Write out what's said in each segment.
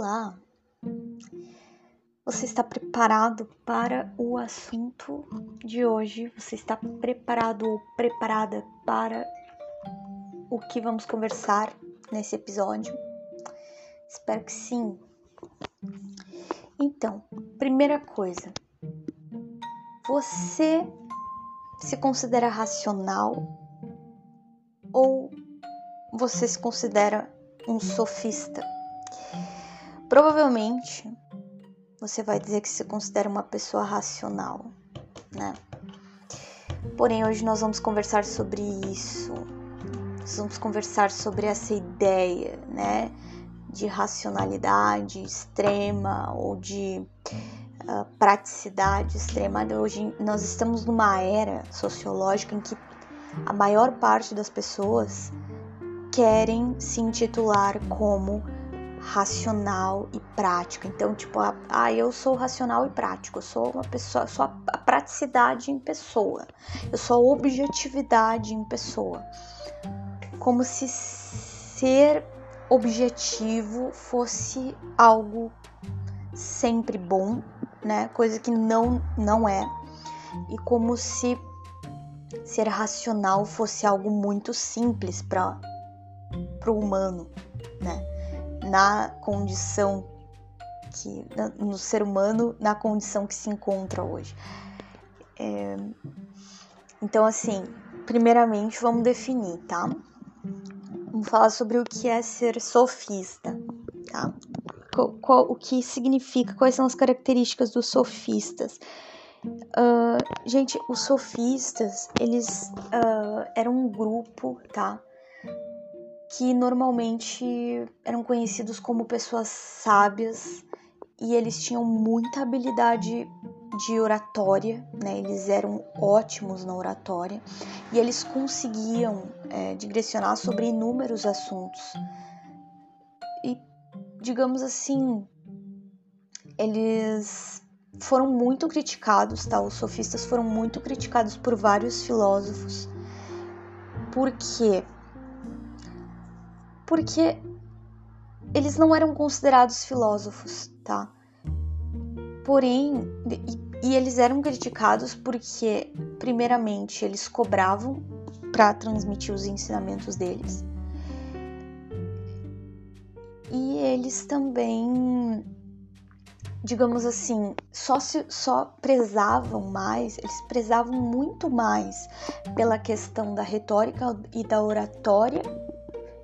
Olá! Você está preparado para o assunto de hoje? Você está preparado ou preparada para o que vamos conversar nesse episódio? Espero que sim. Então, primeira coisa, você se considera racional ou você se considera um sofista? Provavelmente você vai dizer que se considera uma pessoa racional, né? Porém, hoje nós vamos conversar sobre isso. Nós vamos conversar sobre essa ideia, né? De racionalidade extrema ou de uh, praticidade extrema. Hoje nós estamos numa era sociológica em que a maior parte das pessoas querem se intitular como racional e prática. Então, tipo, ah, eu sou racional e prático, eu sou uma pessoa, eu sou a, a praticidade em pessoa, eu sou a objetividade em pessoa. Como se ser objetivo fosse algo sempre bom, né? Coisa que não não é. E como se ser racional fosse algo muito simples para o humano, né? Na condição que no ser humano na condição que se encontra hoje. É, então, assim, primeiramente vamos definir, tá? Vamos falar sobre o que é ser sofista, tá? Qual, qual, o que significa, quais são as características dos sofistas. Uh, gente, os sofistas, eles uh, eram um grupo, tá? Que normalmente eram conhecidos como pessoas sábias e eles tinham muita habilidade de oratória, né? Eles eram ótimos na oratória e eles conseguiam é, digressionar sobre inúmeros assuntos. E, digamos assim, eles foram muito criticados, tá? Os sofistas foram muito criticados por vários filósofos. Por quê? Porque eles não eram considerados filósofos, tá? Porém, e, e eles eram criticados porque, primeiramente, eles cobravam para transmitir os ensinamentos deles. E eles também, digamos assim, só se só prezavam mais, eles prezavam muito mais pela questão da retórica e da oratória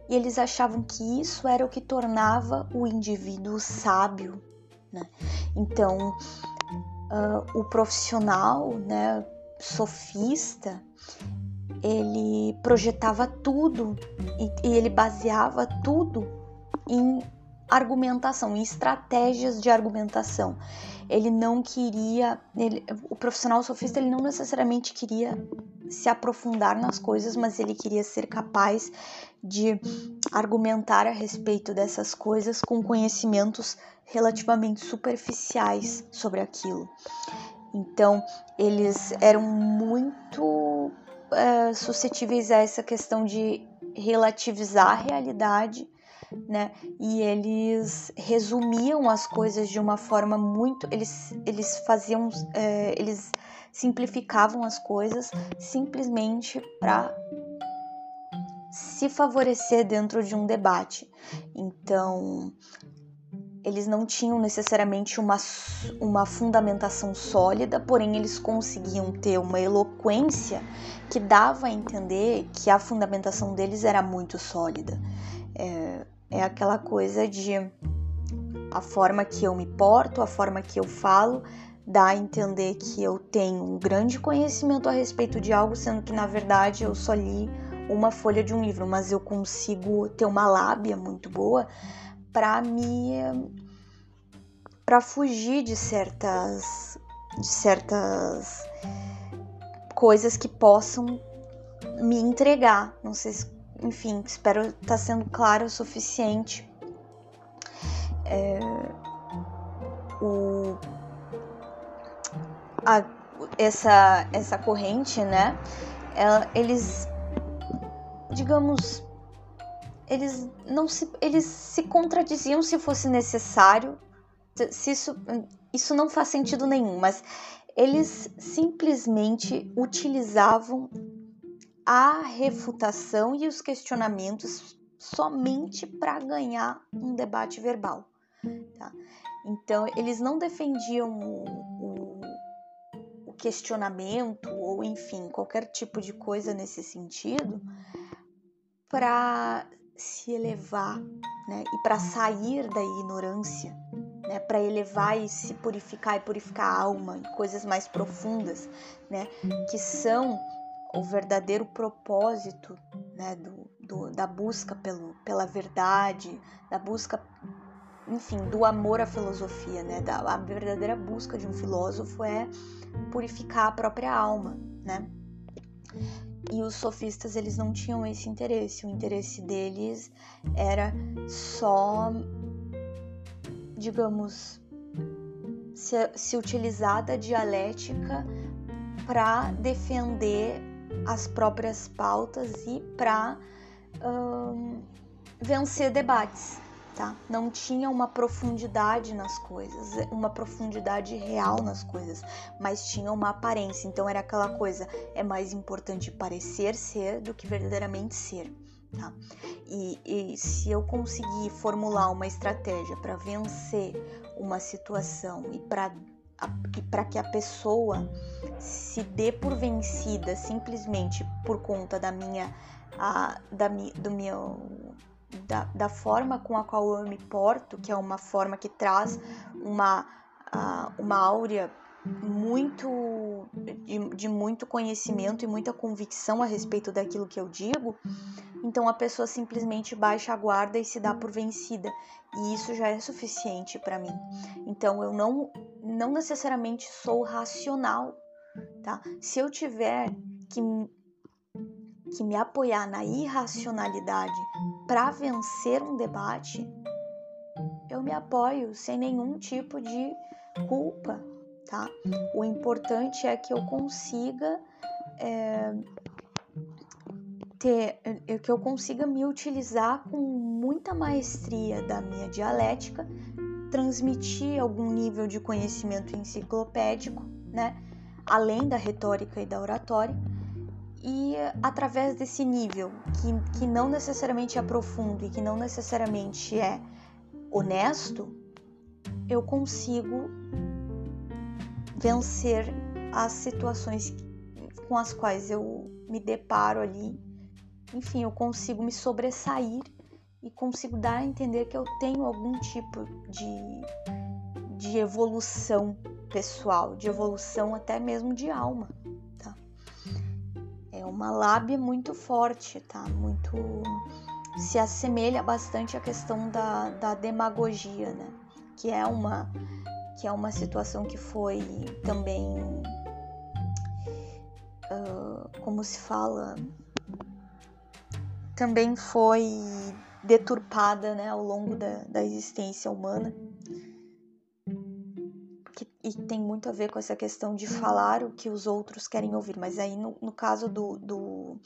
e eles achavam que isso era o que tornava o indivíduo sábio. Né? Então, uh, o profissional, né, sofista, ele projetava tudo e, e ele baseava tudo em argumentação, em estratégias de argumentação. Ele não queria, ele, o profissional sofista ele não necessariamente queria se aprofundar nas coisas, mas ele queria ser capaz de argumentar a respeito dessas coisas com conhecimentos relativamente superficiais sobre aquilo. Então, eles eram muito é, suscetíveis a essa questão de relativizar a realidade, né? E eles resumiam as coisas de uma forma muito. Eles, eles faziam. É, eles simplificavam as coisas simplesmente para se favorecer dentro de um debate. Então, eles não tinham necessariamente uma, uma fundamentação sólida, porém eles conseguiam ter uma eloquência que dava a entender que a fundamentação deles era muito sólida. É, é aquela coisa de a forma que eu me porto, a forma que eu falo, dá a entender que eu tenho um grande conhecimento a respeito de algo, sendo que na verdade eu só li uma folha de um livro, mas eu consigo ter uma lábia muito boa para me para fugir de certas de certas coisas que possam me entregar. Não sei se, enfim, espero estar tá sendo claro o suficiente. É, o a, essa, essa corrente, né? Ela, eles, digamos, eles não se, eles se contradiziam se fosse necessário. Se isso, isso não faz sentido nenhum, mas eles simplesmente utilizavam a refutação e os questionamentos somente para ganhar um debate verbal. Tá? Então, eles não defendiam o, o, o, questionamento ou, enfim, qualquer tipo de coisa nesse sentido para se elevar né? e para sair da ignorância, né? para elevar e se purificar e purificar a alma e coisas mais profundas, né? que são o verdadeiro propósito né? do, do, da busca pelo, pela verdade, da busca enfim, do amor à filosofia, né? Da, a verdadeira busca de um filósofo é purificar a própria alma, né? E os sofistas eles não tinham esse interesse. O interesse deles era só, digamos, se, se utilizar da dialética para defender as próprias pautas e para um, vencer debates, tá? Não tinha uma profundidade nas coisas, uma profundidade real nas coisas, mas tinha uma aparência. Então era aquela coisa, é mais importante parecer ser do que verdadeiramente ser. Tá? E, e se eu conseguir formular uma estratégia para vencer uma situação e para que a pessoa se dê por vencida simplesmente por conta da minha a, da, do meu da, da forma com a qual eu me porto, que é uma forma que traz uma, uma áurea muito de, de, muito conhecimento e muita convicção a respeito daquilo que eu digo, então a pessoa simplesmente baixa a guarda e se dá por vencida, e isso já é suficiente para mim. Então eu não não necessariamente sou racional, tá? Se eu tiver que que me apoiar na irracionalidade para vencer um debate, eu me apoio sem nenhum tipo de culpa, tá? O importante é que eu consiga é, ter, é, que eu consiga me utilizar com muita maestria da minha dialética, transmitir algum nível de conhecimento enciclopédico, né? Além da retórica e da oratória e através desse nível, que, que não necessariamente é profundo e que não necessariamente é honesto, eu consigo vencer as situações com as quais eu me deparo ali. Enfim, eu consigo me sobressair e consigo dar a entender que eu tenho algum tipo de, de evolução pessoal, de evolução até mesmo de alma uma lábia muito forte, tá? Muito se assemelha bastante à questão da, da demagogia, né? Que é uma que é uma situação que foi também uh, como se fala também foi deturpada né, ao longo da, da existência humana e tem muito a ver com essa questão de falar o que os outros querem ouvir. Mas aí, no, no caso do, do,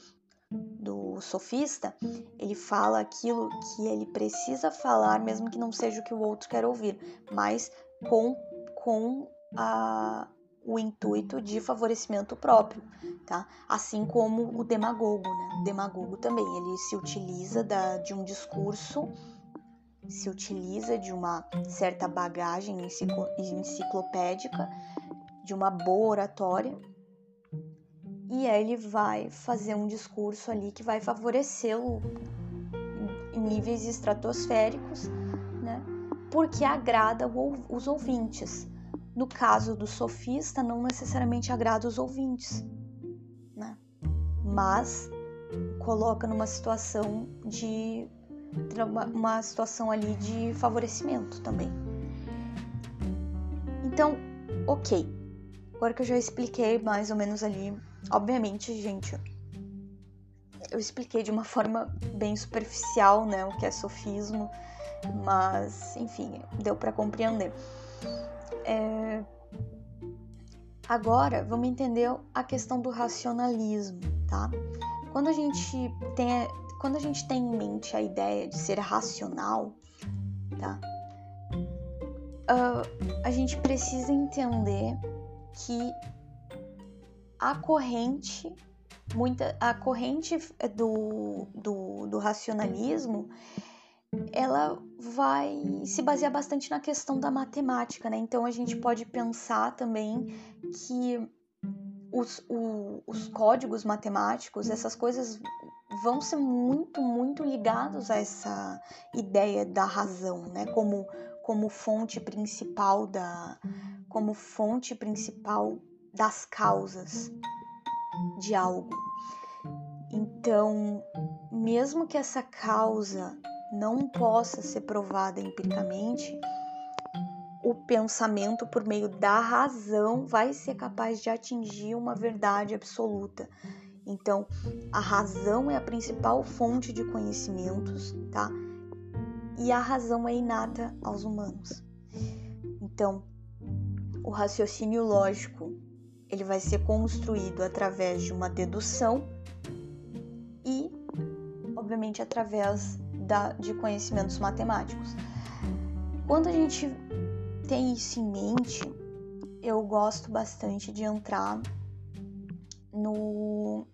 do sofista, ele fala aquilo que ele precisa falar, mesmo que não seja o que o outro quer ouvir, mas com, com a, o intuito de favorecimento próprio, tá? Assim como o demagogo, né? O demagogo também, ele se utiliza da, de um discurso se utiliza de uma certa bagagem enciclopédica, de uma boa oratória, e ele vai fazer um discurso ali que vai favorecê-lo em níveis estratosféricos, né? Porque agrada os ouvintes. No caso do sofista, não necessariamente agrada os ouvintes, né? Mas coloca numa situação de uma, situação ali de favorecimento também. Então, ok. Agora que eu já expliquei mais ou menos ali, obviamente, gente, eu expliquei de uma forma bem superficial, né, o que é sofismo, mas, enfim, deu para compreender. É... Agora, vamos entender a questão do racionalismo, tá? Quando a gente tem quando a gente tem em mente a ideia de ser racional, tá? Uh, a gente precisa entender que a corrente, muita, a corrente do, do, do racionalismo, ela vai se basear bastante na questão da matemática, né? Então a gente pode pensar também que os, o, os códigos matemáticos, essas coisas vão ser muito, muito ligados a essa ideia da razão, né? Como, como fonte principal da, como fonte principal das causas de algo. Então, mesmo que essa causa não possa ser provada empiricamente, o pensamento por meio da razão vai ser capaz de atingir uma verdade absoluta. Então, a razão é a principal fonte de conhecimentos, tá? E a razão é inata aos humanos. Então, o raciocínio lógico, ele vai ser construído através de uma dedução e, obviamente, através da, de conhecimentos matemáticos. Quando a gente tem isso em mente, eu gosto bastante de entrar no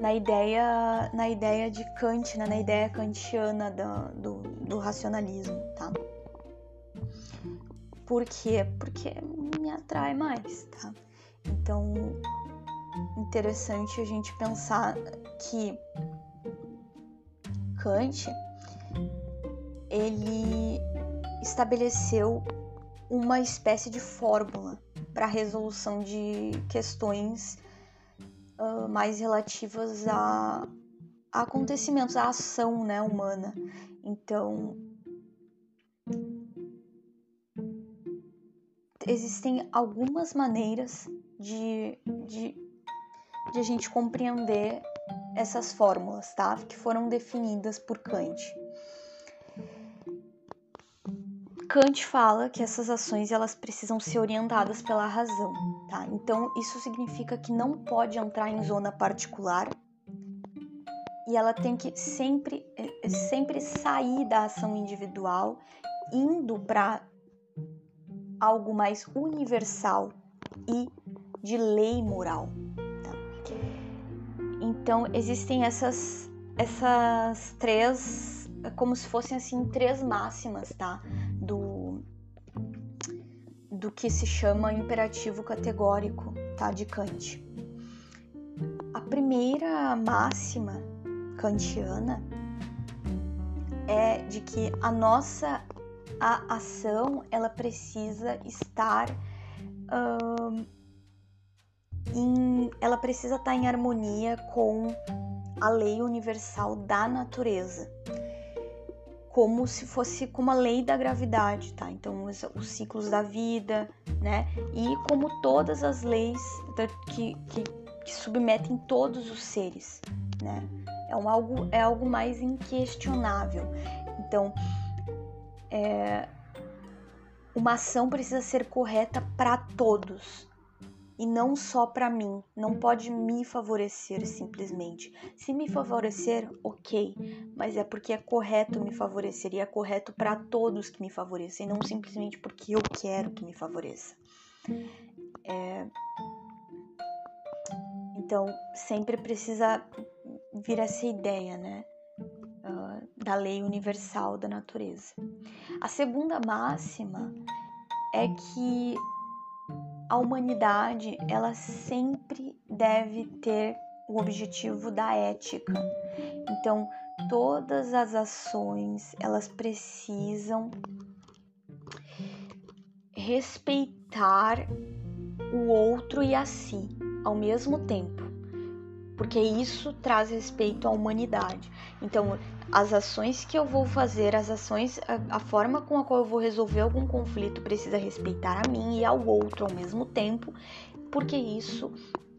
na ideia na ideia de Kant, né, na ideia kantiana do, do racionalismo, tá? Por quê? Porque me atrai mais, tá? Então, interessante a gente pensar que Kant ele estabeleceu uma espécie de fórmula para a resolução de questões uh, mais relativas a, a, acontecimentos, à ação né, humana. Então, existem algumas maneiras de, de, de a gente compreender essas fórmulas, tá? Que foram definidas por Kant. Kant fala que essas ações elas precisam ser orientadas pela razão, tá? Então isso significa que não pode entrar em zona particular e ela tem que sempre é, sempre sair da ação individual, indo para algo mais universal e de lei moral, então existem essas essas três como se fossem assim três máximas, tá? Do que se chama imperativo categórico, tá? De Kant. A primeira máxima kantiana é de que a nossa a ação ela precisa estar em, ela precisa estar em harmonia com a lei universal da natureza, como se fosse como a lei da gravidade, tá? Então os, os ciclos da vida, né? E como todas as leis que, que, que, submetem todos os seres, né? É um, algo é algo mais inquestionável. Então é, uma ação precisa ser correta para todos, e não só para mim, não pode me favorecer simplesmente. Se me favorecer, ok, mas é porque é correto me favorecer e é correto para todos que me favorecem, não simplesmente porque eu quero que me favoreça. É... Então, sempre precisa vir essa ideia, né? Uh, da lei universal da natureza. A segunda máxima é que a humanidade ela sempre deve ter o objetivo da ética. Então, todas as ações elas precisam respeitar o outro e a si ao mesmo tempo, porque isso traz respeito à humanidade. Então, as ações que eu vou fazer, as ações, a, a, forma com a qual eu vou resolver algum conflito precisa respeitar a mim e ao outro ao mesmo tempo, porque isso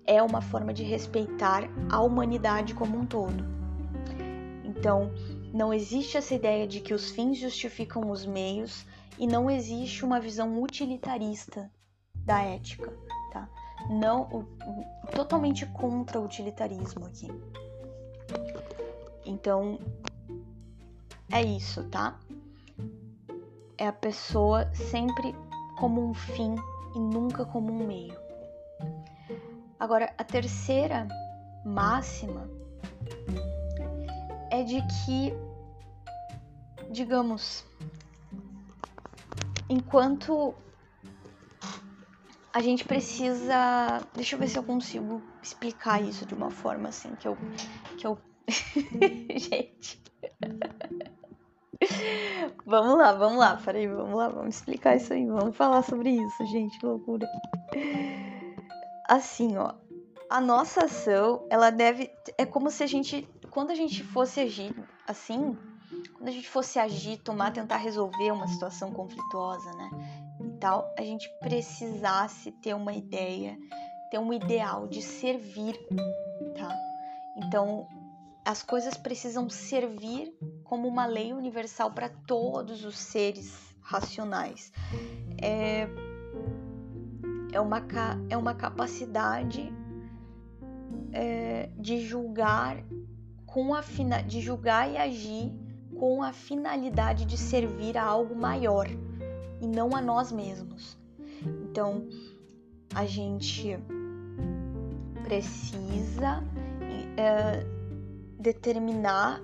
é uma forma de respeitar a humanidade como um todo. Então, não existe essa ideia de que os fins justificam os meios e não existe uma visão utilitarista da ética, tá? Não, totalmente contra o utilitarismo aqui. Então, é isso, tá? É a pessoa sempre como um fim e nunca como um meio. Agora, a terceira máxima é de que, digamos, enquanto a gente precisa. Deixa eu ver se eu consigo explicar isso de uma forma assim que eu. Que eu... gente. vamos lá, vamos lá, peraí, vamos lá, vamos explicar isso aí, vamos falar sobre isso, gente, que loucura. Assim, ó, a nossa ação, ela deve. É como se a gente. Quando a gente fosse agir assim, quando a gente fosse agir, tomar, tentar resolver uma situação conflituosa, né? E tal, a gente precisasse ter uma ideia, ter um ideal de servir, tá? Então, as coisas precisam servir como uma lei universal para todos os seres racionais. É, é, uma, é uma capacidade é, de julgar com a de julgar e agir com a finalidade de servir a algo maior e não a nós mesmos. Então, a gente precisa é, determinar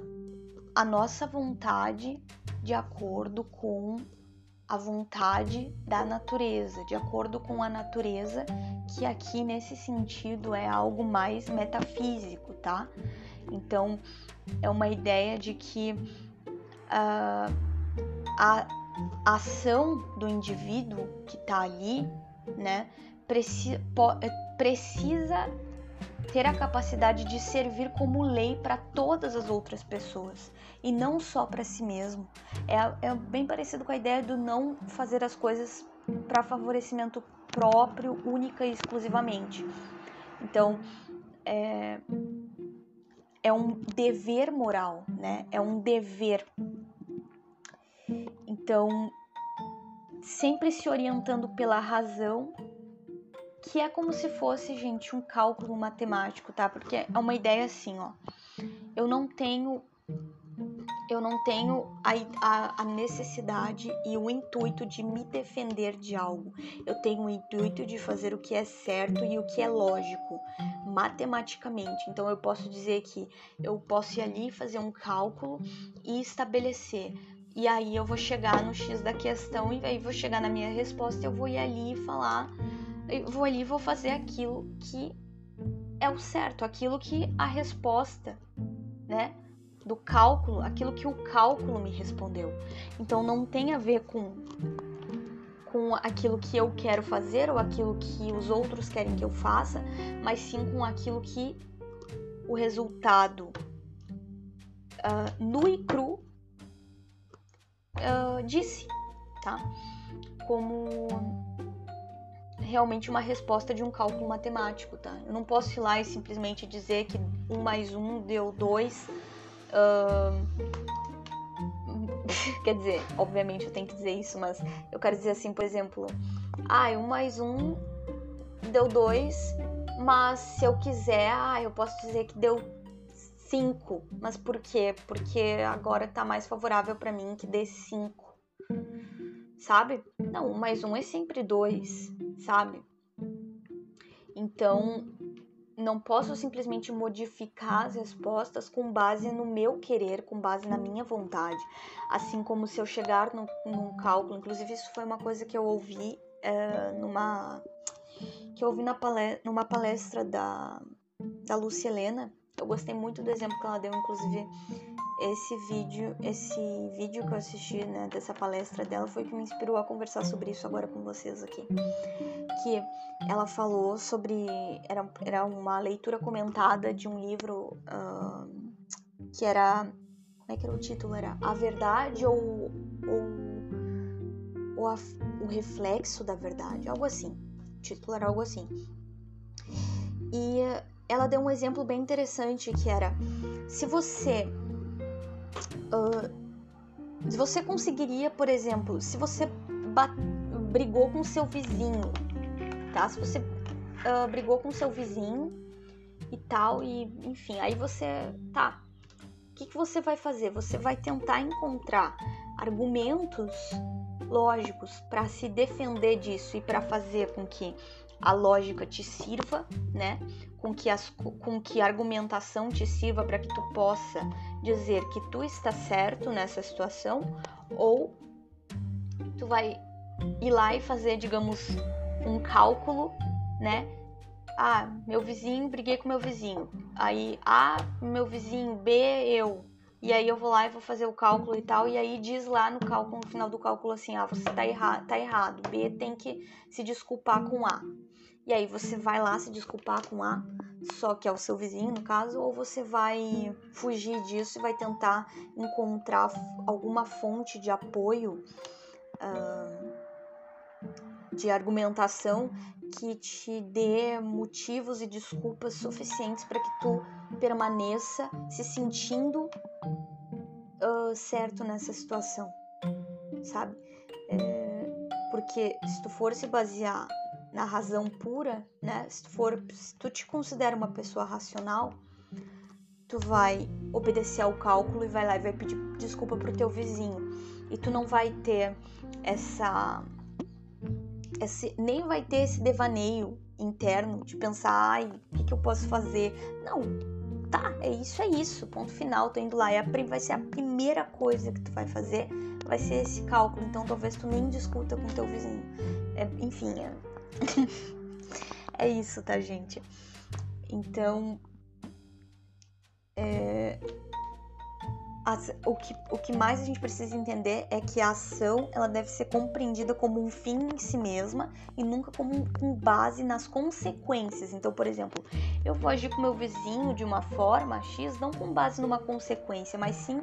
a nossa vontade de acordo com a vontade da natureza, de acordo com a natureza, que aqui nesse sentido é algo mais metafísico, tá? Então, é uma ideia de que uh, a ação do indivíduo que está ali, né, preci eh, precisa ter a capacidade de servir como lei para todas as outras pessoas e não só para si mesmo. É, é, bem parecido com a ideia do não fazer as coisas para favorecimento próprio, única e exclusivamente. Então, é, é um dever moral, né? É um dever. Então, sempre se orientando pela razão, que é como se fosse, gente, um cálculo matemático, tá? Porque é uma ideia assim, ó. Eu não tenho eu não tenho a, a, a, necessidade e o intuito de me defender de algo. Eu tenho o intuito de fazer o que é certo e o que é lógico, matematicamente. Então eu posso dizer que eu posso ir ali fazer um cálculo e estabelecer. E aí eu vou chegar no X da questão e aí vou chegar na minha resposta, eu vou ir ali e falar, eu vou ali e vou fazer aquilo que é o certo, aquilo que a resposta, né? do cálculo, aquilo que o cálculo me respondeu. Então não tem a ver com com aquilo que eu quero fazer ou aquilo que os outros querem que eu faça, mas sim com aquilo que o resultado uh, nu e cru uh, disse, tá? Como realmente uma resposta de um cálculo matemático, tá? Eu não posso ir lá e simplesmente dizer que um mais um deu dois Uh, quer dizer, obviamente eu tenho que dizer isso, mas eu quero dizer assim, por exemplo, ah, um mais um deu dois, mas se eu quiser, ah, eu posso dizer que deu cinco. Mas por quê? Porque agora tá mais favorável para mim que dê cinco. Sabe? Não, mais um é sempre dois, sabe? Então, não posso simplesmente modificar as respostas com base no meu querer, com base na minha vontade. Assim como se eu chegar no, num cálculo, inclusive isso foi uma coisa que eu ouvi é, numa que eu ouvi na palestra, numa palestra da, da Lúcia Helena. Eu gostei muito do exemplo que ela deu, inclusive esse vídeo, esse vídeo que eu assisti né, dessa palestra dela foi o que me inspirou a conversar sobre isso agora com vocês aqui. Que ela falou sobre. Era, era uma leitura comentada de um livro uh, que era. Como é que era o título? Era A Verdade ou, ou, ou a, o Reflexo da Verdade, algo assim. O título era algo assim. E ela deu um exemplo bem interessante que era: se você Uh, você conseguiria, por exemplo, se você brigou com seu vizinho, tá? Se você uh, brigou com seu vizinho e tal, e enfim, aí você tá. que, que você vai fazer? Você vai tentar encontrar argumentos lógicos para se defender disso e para fazer com que a lógica te sirva, né? Com que, as, com que a argumentação te sirva para que tu possa dizer que tu está certo nessa situação, ou tu vai ir lá e fazer, digamos, um cálculo, né? Ah, meu vizinho, briguei com meu vizinho. Aí, A, meu vizinho, B, eu. E aí eu vou lá e vou fazer o cálculo e tal, e aí diz lá no cálculo, no final do cálculo assim, ah, você tá, erra tá errado, B tem que se desculpar com A. E aí você vai lá se desculpar com A, só que é o seu vizinho no caso, ou você vai fugir disso e vai tentar encontrar alguma fonte de apoio, uh, de argumentação que te dê motivos e desculpas suficientes para que tu permaneça se sentindo uh, certo nessa situação, sabe? É, porque se tu for se basear na razão pura, né? Se tu for, se tu te considera uma pessoa racional, tu vai obedecer ao cálculo e vai lá e vai pedir desculpa pro teu vizinho. E tu não vai ter essa, esse, nem vai ter esse devaneio interno de pensar, ai, o que, que eu posso fazer? Não, tá, é isso, é isso, ponto final, tô indo lá. É a, vai ser a primeira coisa que tu vai fazer, vai ser esse cálculo. Então talvez tu nem discuta com teu vizinho. É, enfim, é... é isso, tá, gente? Então, é, as, o, que, o que mais a gente precisa entender é que a ação ela deve ser compreendida como um fim em si mesma e nunca como com base nas consequências. Então, por exemplo, eu vou agir com meu vizinho de uma forma X, não com base numa consequência, mas sim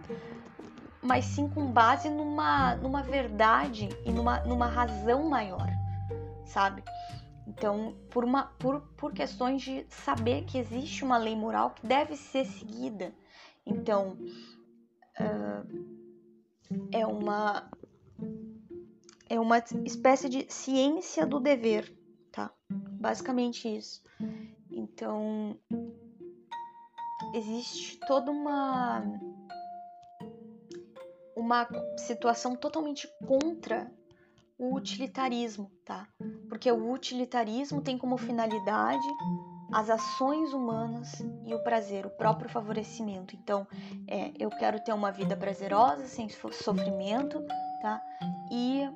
mas sim com base numa, numa verdade e numa, numa razão maior, sabe? Então, por, uma, por, por questões de saber que existe uma lei moral que deve ser seguida. Então, uh, é uma é uma espécie de ciência do dever, tá? Basicamente isso. Então existe toda uma uma situação totalmente contra o utilitarismo, tá? Porque o utilitarismo tem como finalidade as ações humanas e o prazer, o próprio favorecimento. Então, é, eu quero ter uma vida prazerosa, sem sofrimento, tá? E,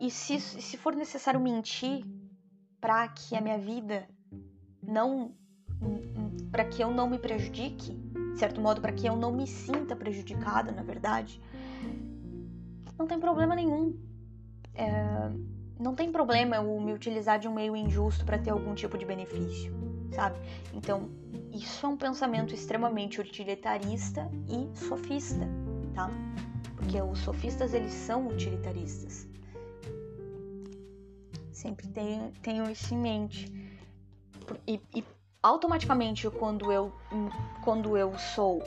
e se, se for necessário mentir para que a minha vida não. para que eu não me prejudique, de certo modo, para que eu não me sinta prejudicada, na verdade, não tem problema nenhum. É, não tem problema eu me utilizar de um meio injusto para ter algum tipo de benefício, sabe? Então, isso é um pensamento extremamente utilitarista e sofista, tá? Porque os sofistas, eles são utilitaristas. Sempre tenho, tenho isso em mente. E, e automaticamente, quando eu, quando eu sou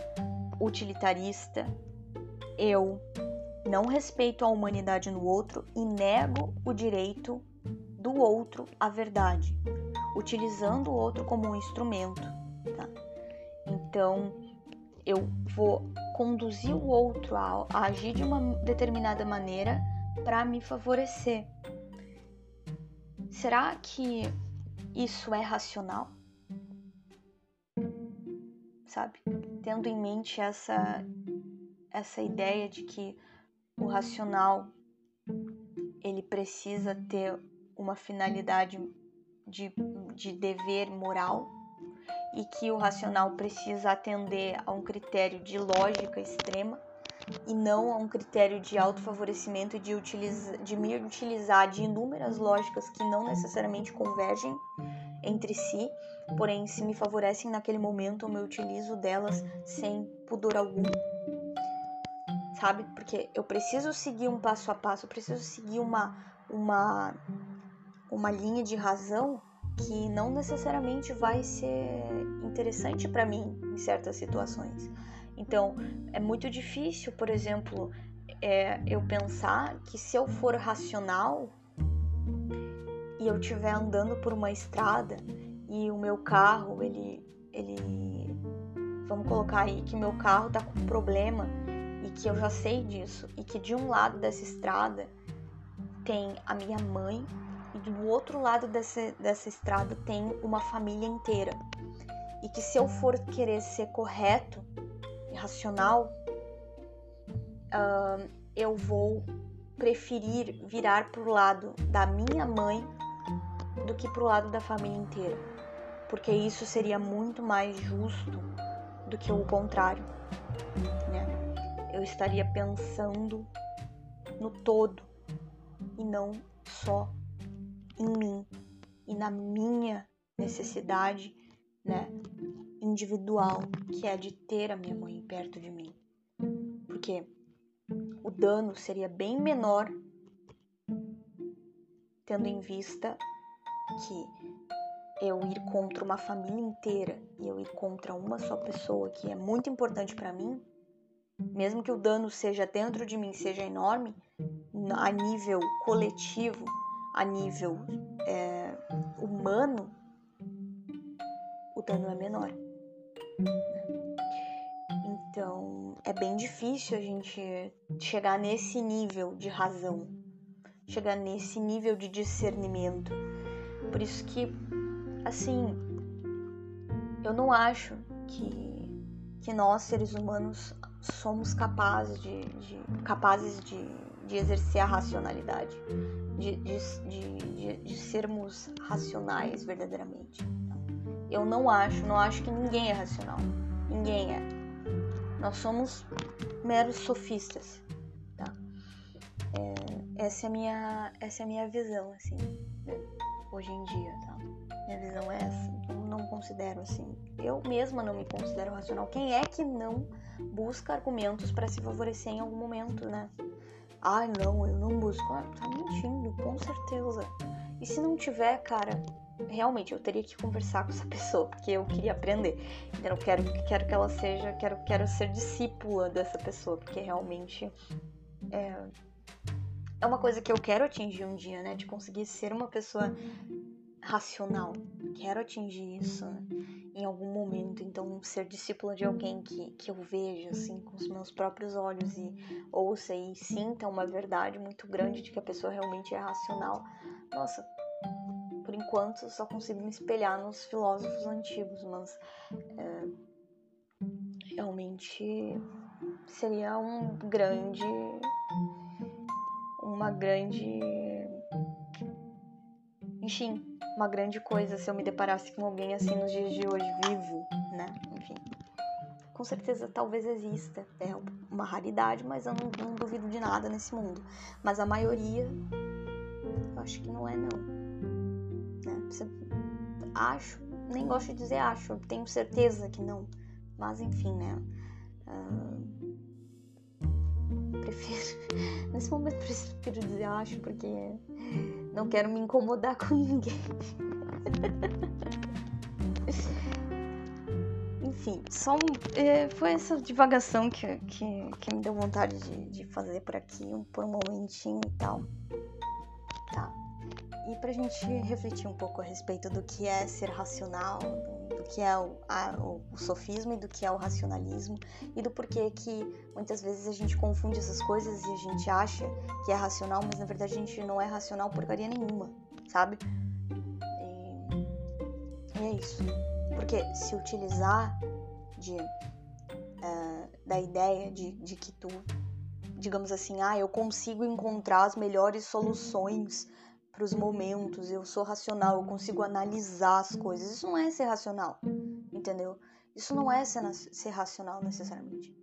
utilitarista, eu não respeito a humanidade no outro e nego o direito do outro à verdade, utilizando o outro como um instrumento. Tá? Então, eu vou conduzir o outro a, a agir de uma determinada maneira para me favorecer. Será que isso é racional? Sabe? Tendo em mente essa essa ideia de que o racional ele precisa ter uma finalidade de, de dever moral e que o racional precisa atender a um critério de lógica extrema e não a um critério de autofavorecimento e de, utiliza, de me utilizar de inúmeras lógicas que não necessariamente convergem entre si, porém se me favorecem naquele momento eu me utilizo delas sem pudor algum sabe? Porque eu preciso seguir um passo a passo, eu preciso seguir uma, uma, uma linha de razão que não necessariamente vai ser interessante para mim em certas situações. Então, é muito difícil, por exemplo, é, eu pensar que se eu for racional e eu estiver andando por uma estrada e o meu carro ele, ele vamos colocar aí que meu carro tá com problema que eu já sei disso e que de um lado dessa estrada tem a minha mãe e do outro lado dessa, dessa estrada tem uma família inteira. E que se eu for querer ser correto e racional, uh, eu vou preferir virar pro lado da minha mãe do que pro lado da família inteira. Porque isso seria muito mais justo do que o contrário. Né? Eu estaria pensando no todo e não só em mim e na minha necessidade, né, individual, que é de ter a minha mãe perto de mim. Porque o dano seria bem menor tendo em vista que eu ir contra uma família inteira e eu ir contra uma só pessoa que é muito importante para mim, mesmo que o dano seja dentro de mim seja enorme, a nível coletivo, a nível é, humano, o dano é menor. Então é bem difícil a gente chegar nesse nível de razão, chegar nesse nível de discernimento. Por isso que, assim, eu não acho que, que nós seres humanos somos capazes de, de capazes de, de exercer a racionalidade, de, de, de, sermos racionais verdadeiramente. Eu não acho, não acho que ninguém é racional. Ninguém é. Nós somos meros sofistas, tá? É, essa é a minha, essa é minha visão, assim, né? hoje em dia, tá? Minha visão é essa. Eu não considero assim. Eu mesma não me considero racional. Quem é que não busca argumentos para se favorecer em algum momento, né? Ah, não, eu não busco. Ah, tá mentindo, com certeza. E se não tiver, cara, realmente eu teria que conversar com essa pessoa, porque eu queria aprender. Eu quero, quero que ela seja, quero, quero ser discípula dessa pessoa, porque realmente é, é uma coisa que eu quero atingir um dia, né? De conseguir ser uma pessoa racional. Quero atingir isso né? em algum momento. Então, ser discípula de alguém que, que eu veja, assim, com os meus próprios olhos e ouça e sinta uma verdade muito grande de que a pessoa realmente é racional. Nossa, por enquanto só consigo me espelhar nos filósofos antigos, mas é, realmente seria um grande. Uma grande. Enfim, uma grande coisa se eu me deparasse com alguém assim nos dias de hoje, vivo, né? Enfim. Com certeza talvez exista. É uma raridade, mas eu não, não duvido de nada nesse mundo. Mas a maioria, eu acho que não é não. Né? Você, acho, nem gosto de dizer acho, tenho certeza que não. Mas enfim, né? Uh, prefiro. Nesse momento prefiro dizer acho porque não quero me incomodar com ninguém. Enfim, só um, é, foi essa divagação que, que, que, me deu vontade de, de fazer por aqui, por um momentinho e tal. Tá. E pra gente refletir um pouco a respeito do que é ser racional, do que é o, a, o, sofismo e do que é o racionalismo e do porquê que muitas vezes a gente confunde essas coisas e a gente acha que é racional, mas na verdade a gente não é racional porcaria nenhuma, sabe? E, e é isso. Porque se utilizar de, uh, da ideia de, de que tu, digamos assim, ah, eu consigo encontrar as melhores soluções para os momentos, eu sou racional, eu consigo analisar as coisas. Isso não é ser racional, entendeu? Isso não é ser, ser racional necessariamente.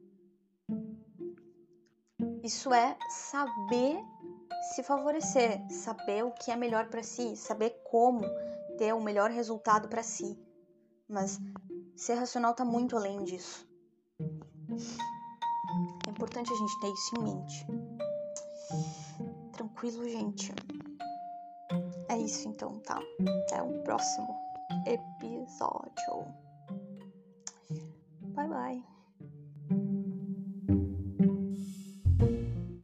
Isso é saber se favorecer, saber o que é melhor para si, saber como ter o melhor resultado para si. Mas ser racional tá muito além disso. É importante a gente ter isso em mente. Tranquilo, gente. É isso então, tá? Até o próximo episódio. Bye bye.